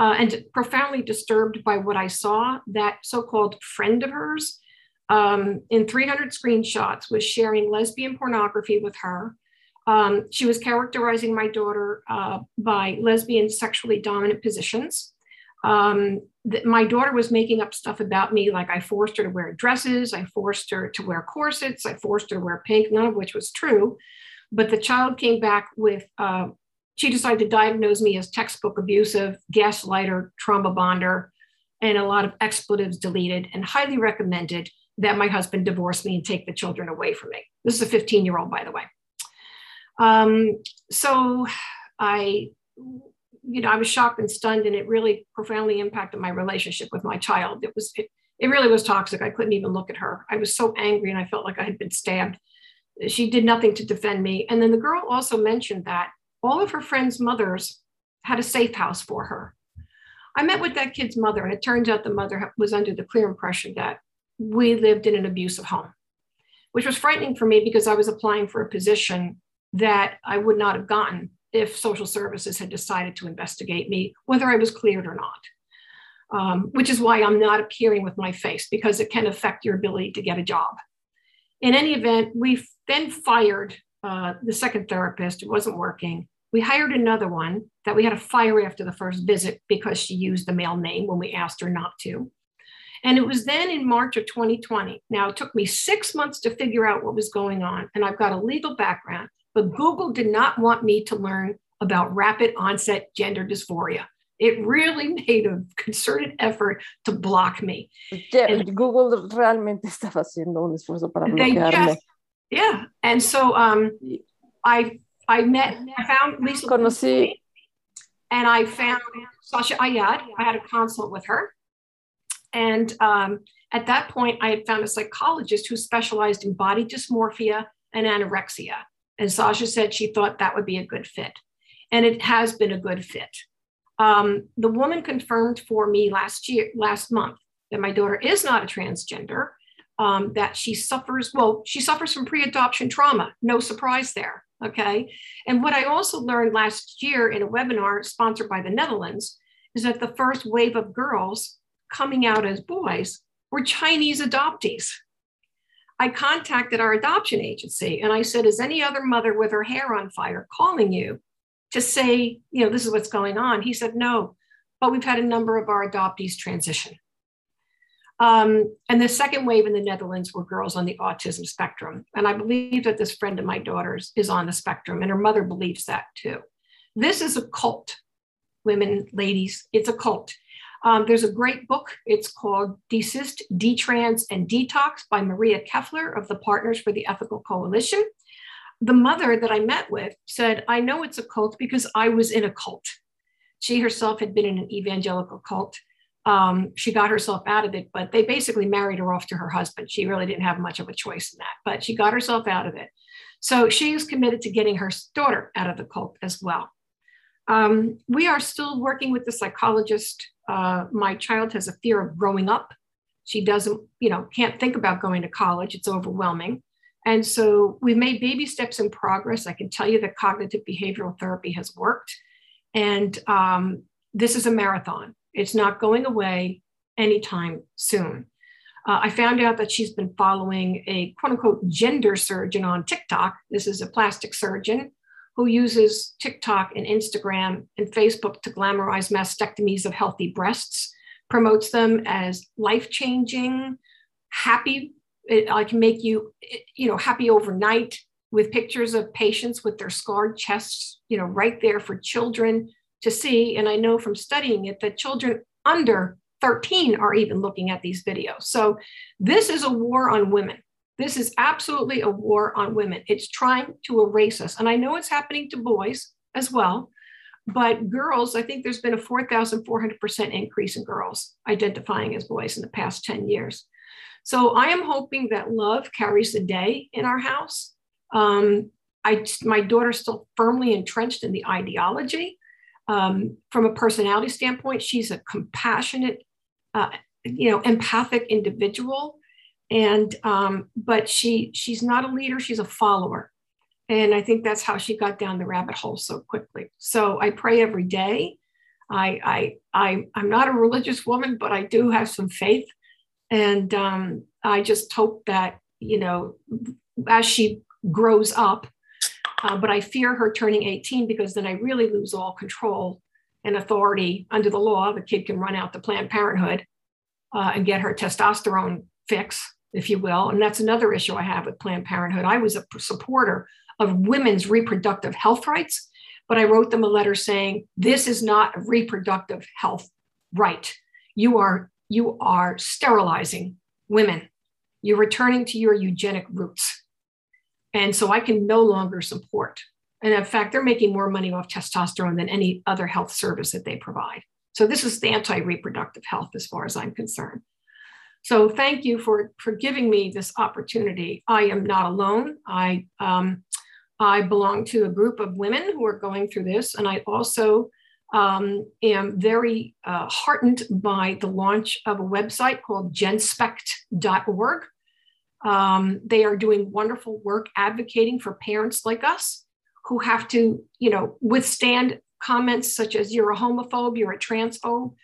uh, and profoundly disturbed by what I saw. That so-called friend of hers um, in 300 screenshots was sharing lesbian pornography with her. Um, she was characterizing my daughter uh, by lesbian sexually dominant positions. Um, my daughter was making up stuff about me, like I forced her to wear dresses, I forced her to wear corsets, I forced her to wear pink, none of which was true. But the child came back with, uh, she decided to diagnose me as textbook abusive, gaslighter, trauma bonder, and a lot of expletives deleted, and highly recommended that my husband divorce me and take the children away from me. This is a 15 year old, by the way. Um, so I you know, I was shocked and stunned, and it really profoundly impacted my relationship with my child. It was, it, it really was toxic. I couldn't even look at her. I was so angry, and I felt like I had been stabbed. She did nothing to defend me. And then the girl also mentioned that all of her friends' mothers had a safe house for her. I met with that kid's mother, and it turns out the mother was under the clear impression that we lived in an abusive home, which was frightening for me because I was applying for a position that I would not have gotten if social services had decided to investigate me, whether I was cleared or not. Um, which is why I'm not appearing with my face because it can affect your ability to get a job. In any event, we then fired uh, the second therapist. It wasn't working. We hired another one that we had to fire after the first visit because she used the male name when we asked her not to. And it was then in March of 2020. Now, it took me six months to figure out what was going on. And I've got a legal background but Google did not want me to learn about rapid onset gender dysphoria. It really made a concerted effort to block me. Yeah, and Google realmente estaba haciendo un esfuerzo para bloquearme. Just, yeah, and so um, I I met I found Lisa Conocí. and I found Sasha Ayad. I had a consult with her, and um, at that point, I had found a psychologist who specialized in body dysmorphia and anorexia. And Sasha said she thought that would be a good fit. And it has been a good fit. Um, the woman confirmed for me last year, last month, that my daughter is not a transgender, um, that she suffers, well, she suffers from pre adoption trauma. No surprise there. Okay. And what I also learned last year in a webinar sponsored by the Netherlands is that the first wave of girls coming out as boys were Chinese adoptees. I contacted our adoption agency and I said, Is any other mother with her hair on fire calling you to say, you know, this is what's going on? He said, No, but we've had a number of our adoptees transition. Um, and the second wave in the Netherlands were girls on the autism spectrum. And I believe that this friend of my daughter's is on the spectrum, and her mother believes that too. This is a cult, women, ladies, it's a cult. Um, there's a great book. It's called Desist, Detrans, and Detox by Maria Keffler of the Partners for the Ethical Coalition. The mother that I met with said, I know it's a cult because I was in a cult. She herself had been in an evangelical cult. Um, she got herself out of it, but they basically married her off to her husband. She really didn't have much of a choice in that, but she got herself out of it. So she is committed to getting her daughter out of the cult as well. Um, we are still working with the psychologist. Uh, my child has a fear of growing up. She doesn't, you know, can't think about going to college. It's overwhelming. And so we've made baby steps in progress. I can tell you that cognitive behavioral therapy has worked. And um, this is a marathon. It's not going away anytime soon. Uh, I found out that she's been following a quote unquote gender surgeon on TikTok. This is a plastic surgeon who uses TikTok and Instagram and Facebook to glamorize mastectomies of healthy breasts, promotes them as life changing, happy. I can make you, you know, happy overnight with pictures of patients with their scarred chests, you know, right there for children to see. And I know from studying it that children under 13 are even looking at these videos. So this is a war on women. This is absolutely a war on women. It's trying to erase us. And I know it's happening to boys as well, but girls, I think there's been a 4,400% increase in girls identifying as boys in the past 10 years. So I am hoping that love carries the day in our house. Um, I, my daughter's still firmly entrenched in the ideology. Um, from a personality standpoint, she's a compassionate, uh, you know, empathic individual. And um, but she she's not a leader; she's a follower. And I think that's how she got down the rabbit hole so quickly. So I pray every day. I I, I I'm not a religious woman, but I do have some faith, and um, I just hope that you know as she grows up uh, but I fear her turning 18 because then I really lose all control and authority under the law. The kid can run out to Planned Parenthood uh, and get her testosterone fix, if you will. And that's another issue I have with Planned Parenthood. I was a supporter of women's reproductive health rights, but I wrote them a letter saying, this is not a reproductive health right. You are, you are sterilizing women. You're returning to your eugenic roots. And so I can no longer support. And in fact, they're making more money off testosterone than any other health service that they provide. So this is the anti-reproductive health as far as I'm concerned. So thank you for, for giving me this opportunity. I am not alone. I, um, I belong to a group of women who are going through this. And I also um, am very uh, heartened by the launch of a website called genspect.org. Um, they are doing wonderful work advocating for parents like us who have to, you know, withstand comments such as you're a homophobe, you're a transphobe.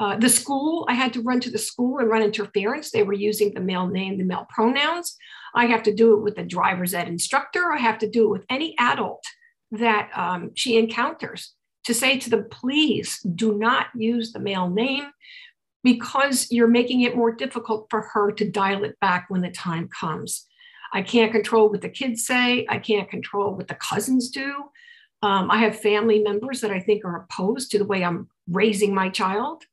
Uh, the school, I had to run to the school and run interference. They were using the male name, the male pronouns. I have to do it with the driver's ed instructor. I have to do it with any adult that um, she encounters to say to them, please do not use the male name because you're making it more difficult for her to dial it back when the time comes. I can't control what the kids say. I can't control what the cousins do. Um, I have family members that I think are opposed to the way I'm raising my child,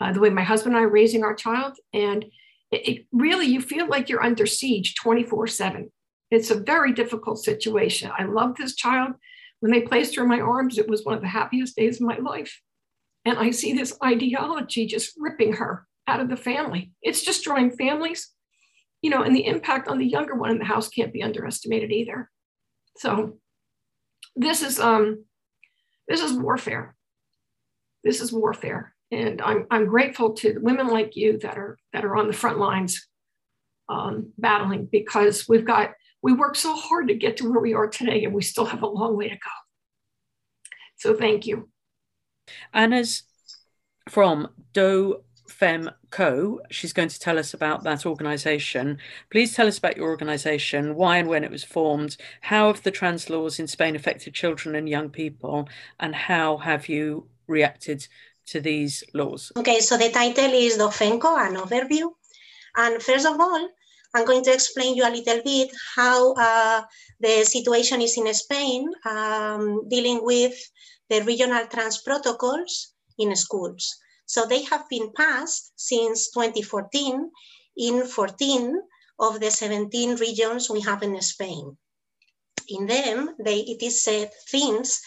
uh, the way my husband and I are raising our child. And it, it really, you feel like you're under siege 24 7. It's a very difficult situation. I love this child. When they placed her in my arms, it was one of the happiest days of my life. And I see this ideology just ripping her out of the family. It's destroying families. you know, and the impact on the younger one in the house can't be underestimated either. So this is um this is warfare. This is warfare. And I'm I'm grateful to women like you that are that are on the front lines um, battling because we've got we worked so hard to get to where we are today and we still have a long way to go. So thank you. Anna's from Do Fem Co. She's going to tell us about that organisation. Please tell us about your organisation, why and when it was formed, how have the trans laws in Spain affected children and young people, and how have you reacted to these laws? Okay, so the title is DoFemCo, an overview. And first of all, I'm going to explain you a little bit how uh, the situation is in Spain um, dealing with the regional trans protocols in schools. So they have been passed since 2014 in 14 of the 17 regions we have in Spain. In them, they, it is said things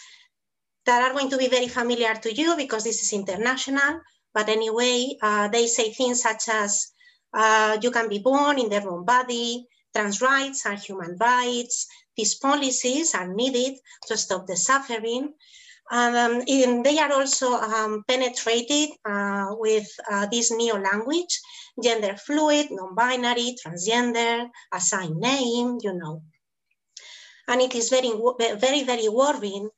that are going to be very familiar to you because this is international. But anyway, uh, they say things such as uh, you can be born in the wrong body, trans rights are human rights, these policies are needed to stop the suffering. Um, they are also um, penetrated uh, with uh, this neo language, gender fluid, non-binary, transgender, assigned name, you know. And it is very, very, very worrying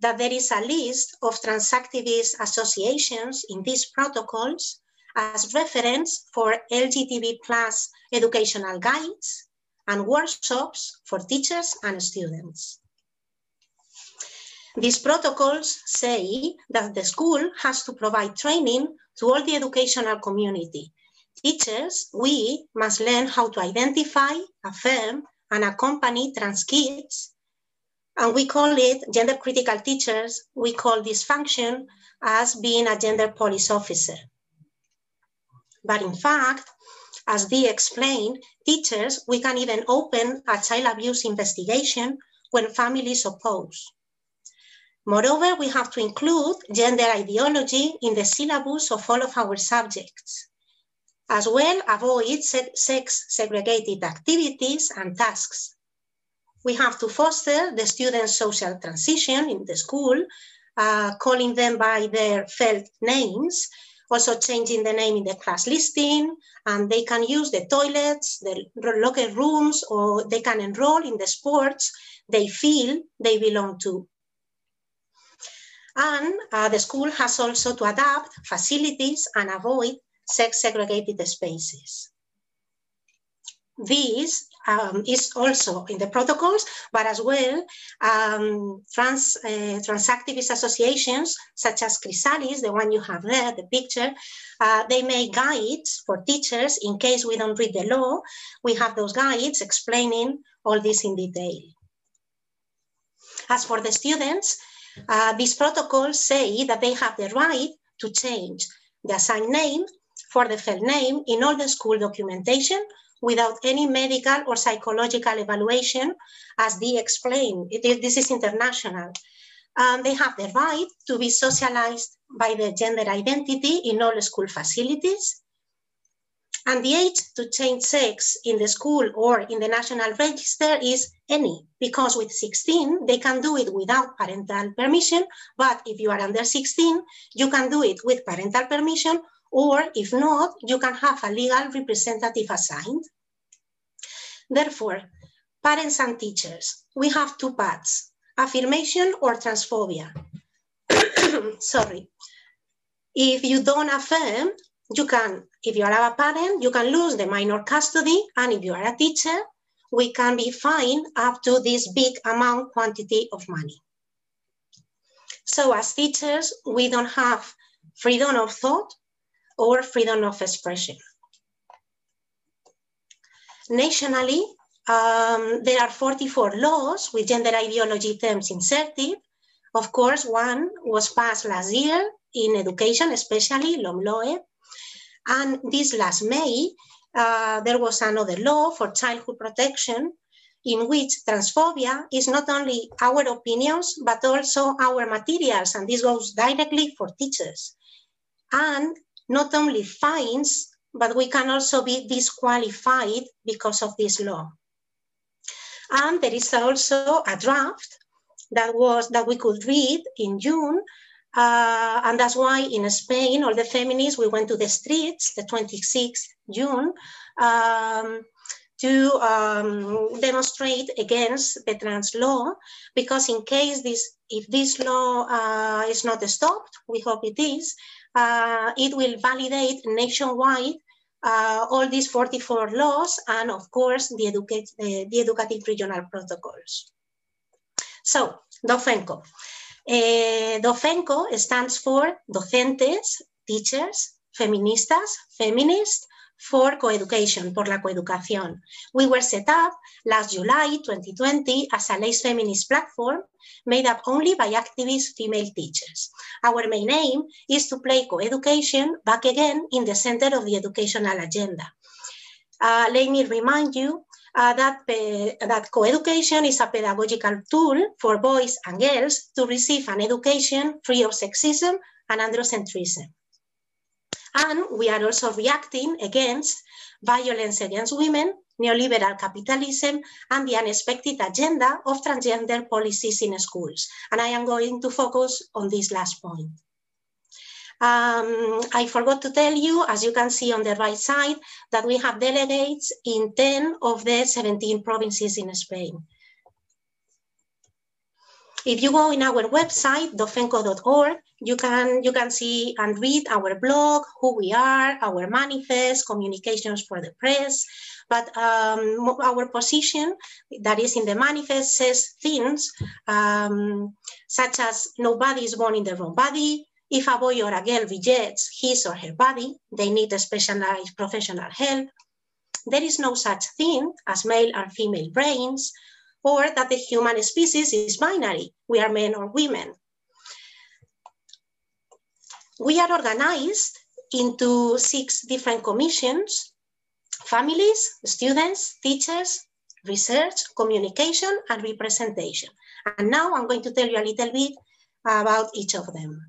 that there is a list of transactivist associations in these protocols as reference for LGTB plus educational guides and workshops for teachers and students. These protocols say that the school has to provide training to all the educational community. Teachers, we must learn how to identify, affirm, and accompany trans kids. And we call it gender critical teachers. We call this function as being a gender police officer. But in fact, as Dee explained, teachers, we can even open a child abuse investigation when families oppose. Moreover, we have to include gender ideology in the syllabus of all of our subjects, as well avoid sex segregated activities and tasks. We have to foster the students' social transition in the school, uh, calling them by their felt names, also changing the name in the class listing, and they can use the toilets, the locker rooms, or they can enroll in the sports they feel they belong to. And uh, the school has also to adapt facilities and avoid sex segregated spaces. This um, is also in the protocols, but as well, um, trans, uh, trans activist associations such as Chrysallis, the one you have there, the picture, uh, they make guides for teachers in case we don't read the law. We have those guides explaining all this in detail. As for the students, uh, these protocols say that they have the right to change the assigned name for the felt name in all the school documentation without any medical or psychological evaluation, as Dee explained. this is international. Um, they have the right to be socialized by their gender identity in all school facilities. And the age to change sex in the school or in the national register is any, because with 16, they can do it without parental permission. But if you are under 16, you can do it with parental permission, or if not, you can have a legal representative assigned. Therefore, parents and teachers, we have two paths, affirmation or transphobia. Sorry. If you don't affirm, you can, if you are a parent, you can lose the minor custody. And if you are a teacher, we can be fined up to this big amount quantity of money. So as teachers, we don't have freedom of thought or freedom of expression. Nationally, um, there are 44 laws with gender ideology terms inserted. Of course, one was passed last year in education, especially LOMLOE, and this last May, uh, there was another law for childhood protection in which transphobia is not only our opinions, but also our materials. And this goes directly for teachers. And not only fines but we can also be disqualified because of this law. And there is also a draft that was that we could read in June. Uh, and that's why in Spain, all the feminists, we went to the streets the 26th June um, to um, demonstrate against the trans law, because in case this, if this law uh, is not stopped, we hope it is, uh, it will validate nationwide uh, all these 44 laws and of course the, educate, the, educative regional protocols. So, DoFemCo. Uh, DoFemCo stands for Docentes, Teachers, Feministas, Feminist, for coeducation, por la coeducación. We were set up last July 2020 as a less feminist platform made up only by activist female teachers. Our main aim is to play coeducation back again in the center of the educational agenda. Uh, let me remind you uh, that, uh, that coeducation is a pedagogical tool for boys and girls to receive an education free of sexism and androcentrism. And we are also reacting against violence against women, neoliberal capitalism, and the unexpected agenda of transgender policies in schools. And I am going to focus on this last point. Um, I forgot to tell you, as you can see on the right side, that we have delegates in 10 of the 17 provinces in Spain. If you go in our website, dofemco.org, you can, you can see and read our blog, who we are, our manifest, communications for the press. But um, our position that is in the manifest says things um, such as nobody is born in the wrong body. If a boy or a girl rejects his or her body, they need a specialized professional help. There is no such thing as male and female brains or that the human species is binary. We are men or women. We are organized into six different commissions, families, students, teachers, research, communication, and representation. And now I'm going to tell you a little bit about each of them.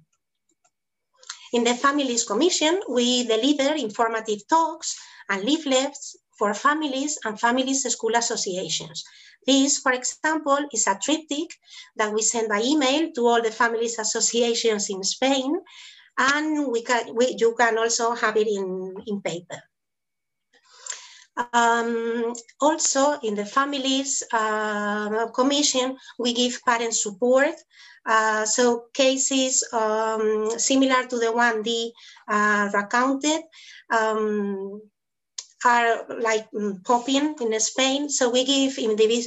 In the Families Commission, we deliver informative talks and leaflets for families and families school associations this, for example, is a triptych that we send by email to all the families associations in Spain, and we can, we, you can also have it in, in paper. Um, also, in the Families uh, Commission, we give parent support. Uh, so cases um, similar to the one they uh, recounted, um, are like mm, popping in Spain. So we give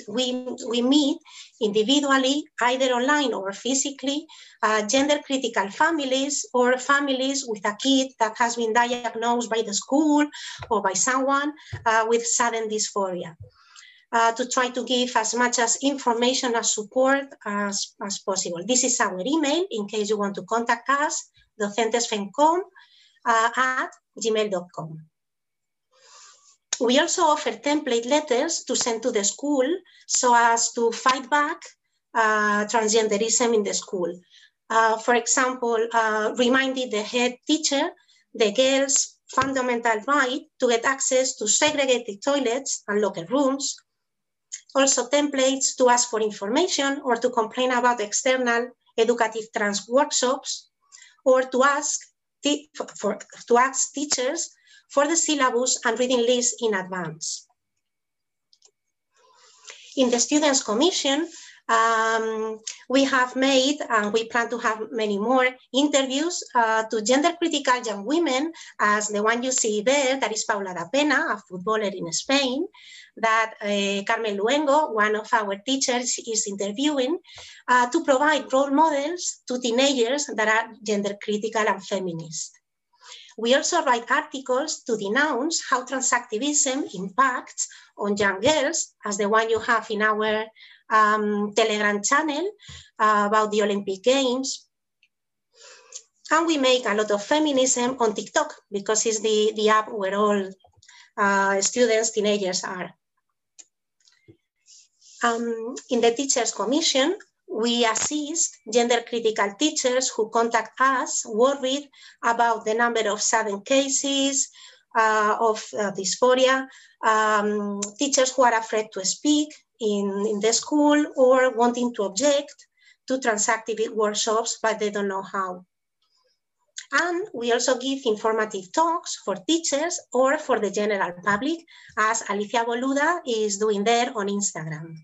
we we meet individually, either online or physically, uh, gender critical families or families with a kid that has been diagnosed by the school or by someone uh, with sudden dysphoria. Uh, to try to give as much as information as support as, as possible. This is our email in case you want to contact us, docentesfemco uh, at gmail.com. We also offer template letters to send to the school so as to fight back uh, transgenderism in the school. Uh, for example, uh, the head teacher the girls' fundamental right to get access to segregated toilets and locker rooms. Also templates to ask for information or to complain about external educative trans workshops or to ask, for, to ask teachers for the syllabus and reading list in advance. In the Students' Commission, um, we have made, and we plan to have many more interviews uh, to gender critical young women, as the one you see there, that is Paula Dapena, a footballer in Spain, that uh, Carmen Luengo, one of our teachers, is interviewing uh, to provide role models to teenagers that are gender critical and feminist. We also write articles to denounce how transactivism impacts on young girls, as the one you have in our um, Telegram channel uh, about the Olympic Games. And we make a lot of feminism on TikTok because it's the, the app where all uh, students, teenagers are. Um, in the Teachers Commission, we assist gender critical teachers who contact us worried about the number of sudden cases uh, of uh, dysphoria, um, teachers who are afraid to speak in, in the school or wanting to object to transactive workshops, but they don't know how. And we also give informative talks for teachers or for the general public, as Alicia Boluda is doing there on Instagram.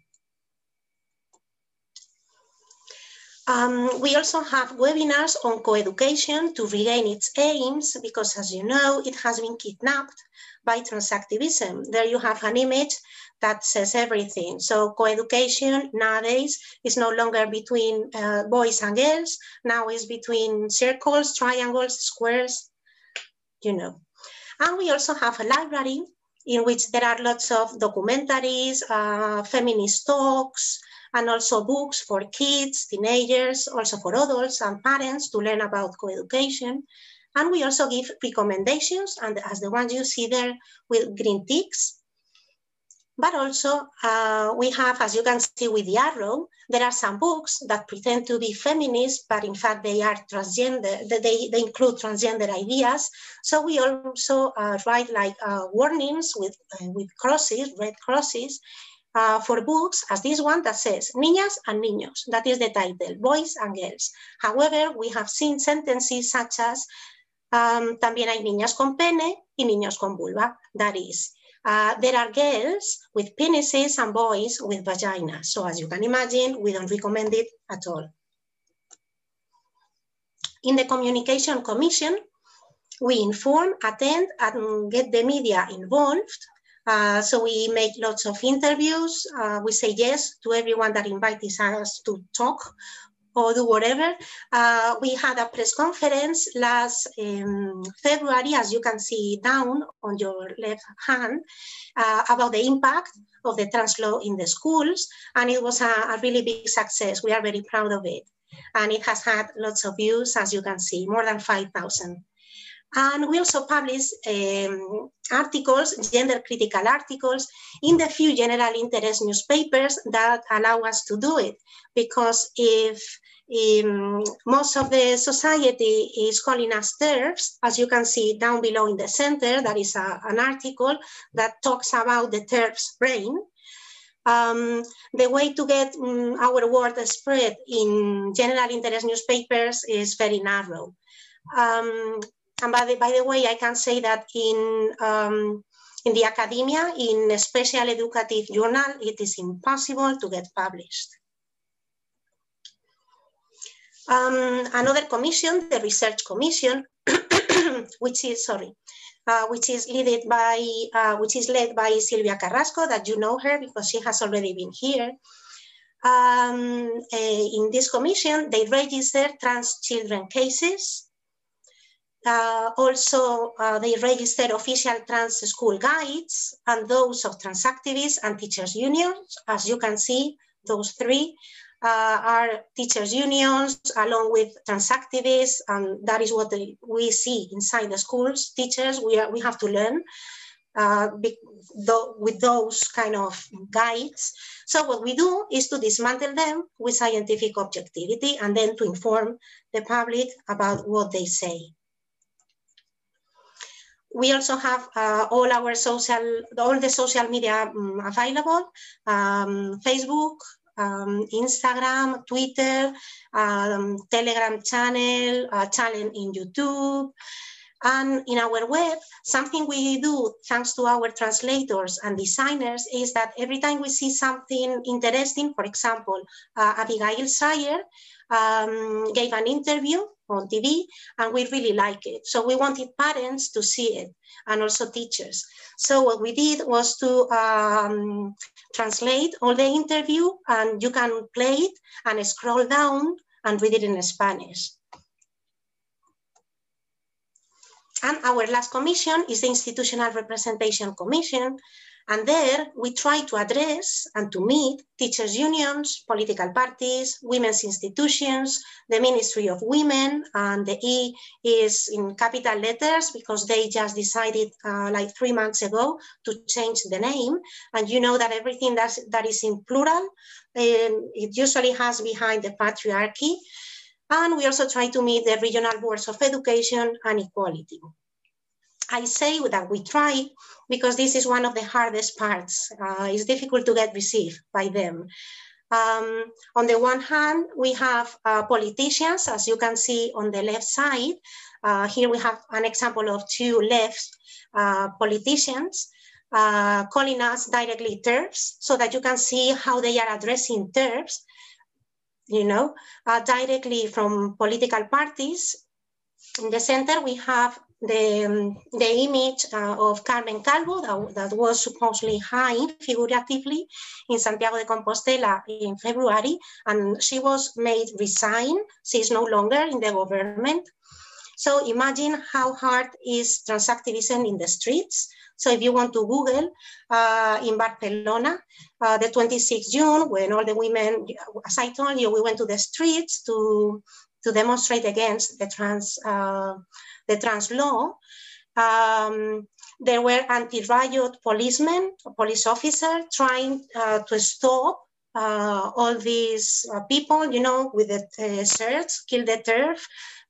Um, we also have webinars on co-education to regain its aims because as you know, it has been kidnapped by transactivism. There you have an image that says everything. So co-education nowadays is no longer between uh, boys and girls. Now it's between circles, triangles, squares, you know. And we also have a library in which there are lots of documentaries, uh, feminist talks, and also books for kids, teenagers, also for adults and parents to learn about co-education. And we also give recommendations, and as the ones you see there with green ticks. But also uh, we have, as you can see with the arrow, there are some books that pretend to be feminist, but in fact they are transgender, they, they include transgender ideas. So we also uh, write like uh, warnings with, uh, with crosses, red crosses, uh, for books as this one that says niñas and niños. That is the title, boys and girls. However, we have seen sentences such as um, también hay niñas con pene y niños con vulva. That is, uh, there are girls with penises and boys with vaginas. So as you can imagine, we don't recommend it at all. In the Communication Commission, we inform, attend, and get the media involved uh, so we make lots of interviews. Uh, we say yes to everyone that invites us to talk or do whatever. Uh, we had a press conference last um, February, as you can see down on your left hand, uh, about the impact of the trans law in the schools. And it was a, a really big success. We are very proud of it. And it has had lots of views, as you can see, more than 5,000. And we also publish um, articles, gender critical articles, in the few general interest newspapers that allow us to do it. Because if um, most of the society is calling us TERFs, as you can see down below in the center, that is a, an article that talks about the TERFs brain. Um, the way to get um, our word spread in general interest newspapers is very narrow. Um, and by the, by the way, I can say that in, um, in the academia, in a special educative journal, it is impossible to get published. Um, another commission, the research commission, which is, sorry, uh, which is led by, uh, which is led by Silvia Carrasco, that you know her because she has already been here. Um, uh, in this commission, they register trans children cases uh, also, uh, they register official trans school guides and those of trans activists and teachers unions. As you can see, those three uh, are teachers unions along with trans activists, and that is what they, we see inside the schools. Teachers, we, are, we have to learn uh, be, with those kind of guides. So what we do is to dismantle them with scientific objectivity and then to inform the public about what they say we also have uh, all our social, all the social media um, available, um, Facebook, um, Instagram, Twitter, um, Telegram channel, uh, channel in YouTube. And in our web, something we do thanks to our translators and designers is that every time we see something interesting, for example, uh, Abigail Shrier um, gave an interview on TV and we really like it. So we wanted parents to see it and also teachers. So what we did was to um, translate all the interview and you can play it and scroll down and read it in Spanish. And our last commission is the Institutional Representation Commission, and there we try to address and to meet teachers' unions, political parties, women's institutions, the Ministry of Women, and the E is in capital letters because they just decided uh, like three months ago to change the name. And you know that everything that's, that is in plural, um, it usually has behind the patriarchy. And we also try to meet the regional boards of education and equality. I say that we try because this is one of the hardest parts. Uh, it's difficult to get received by them. Um, on the one hand, we have uh, politicians, as you can see on the left side. Uh, here we have an example of two left uh, politicians uh, calling us directly TERFs so that you can see how they are addressing TERFs, you know, uh, directly from political parties. In the center, we have the, the image uh, of Carmen Calvo that, that, was supposedly hanged figuratively in Santiago de Compostela in February, and she was made resign. She is no longer in the government. So imagine how hard is transactivism in the streets. So if you want to Google uh, in Barcelona, uh, the 26th June, when all the women, as I told you, we went to the streets to, to demonstrate against the trans, uh, the trans law. Um, there were anti-riot policemen, police officers trying uh, to stop uh, all these uh, people, you know, with the shirts, kill the TERF.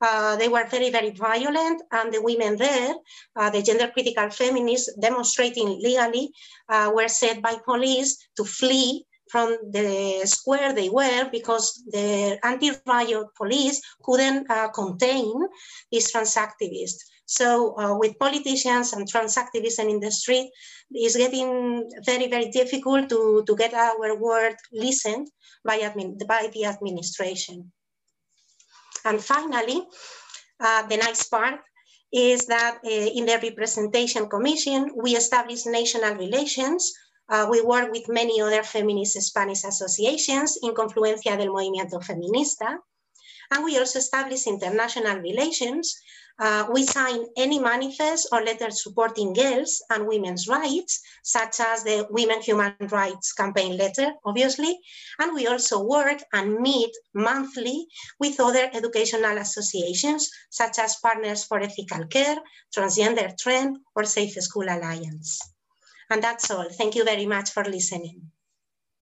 Uh, they were very, very violent, and the women there, uh, the gender critical feminists demonstrating legally, uh, were said by police to flee from the square they were because the anti-riot police couldn't contain these trans activists. So uh, with politicians and trans activism in the street, it's getting very, very difficult to, to get our word listened by, admin, by the administration. And finally, uh, the nice part is that uh, in the representation commission, we establish national relations. Uh, we work with many other feminist Spanish associations in Confluencia del Movimiento Feminista. And we also establish international relations uh, we sign any manifest or letter supporting girls and women's rights, such as the Women Human Rights Campaign letter, obviously. And we also work and meet monthly with other educational associations, such as Partners for Ethical Care, Transgender Trend, or Safe School Alliance. And that's all. Thank you very much for listening.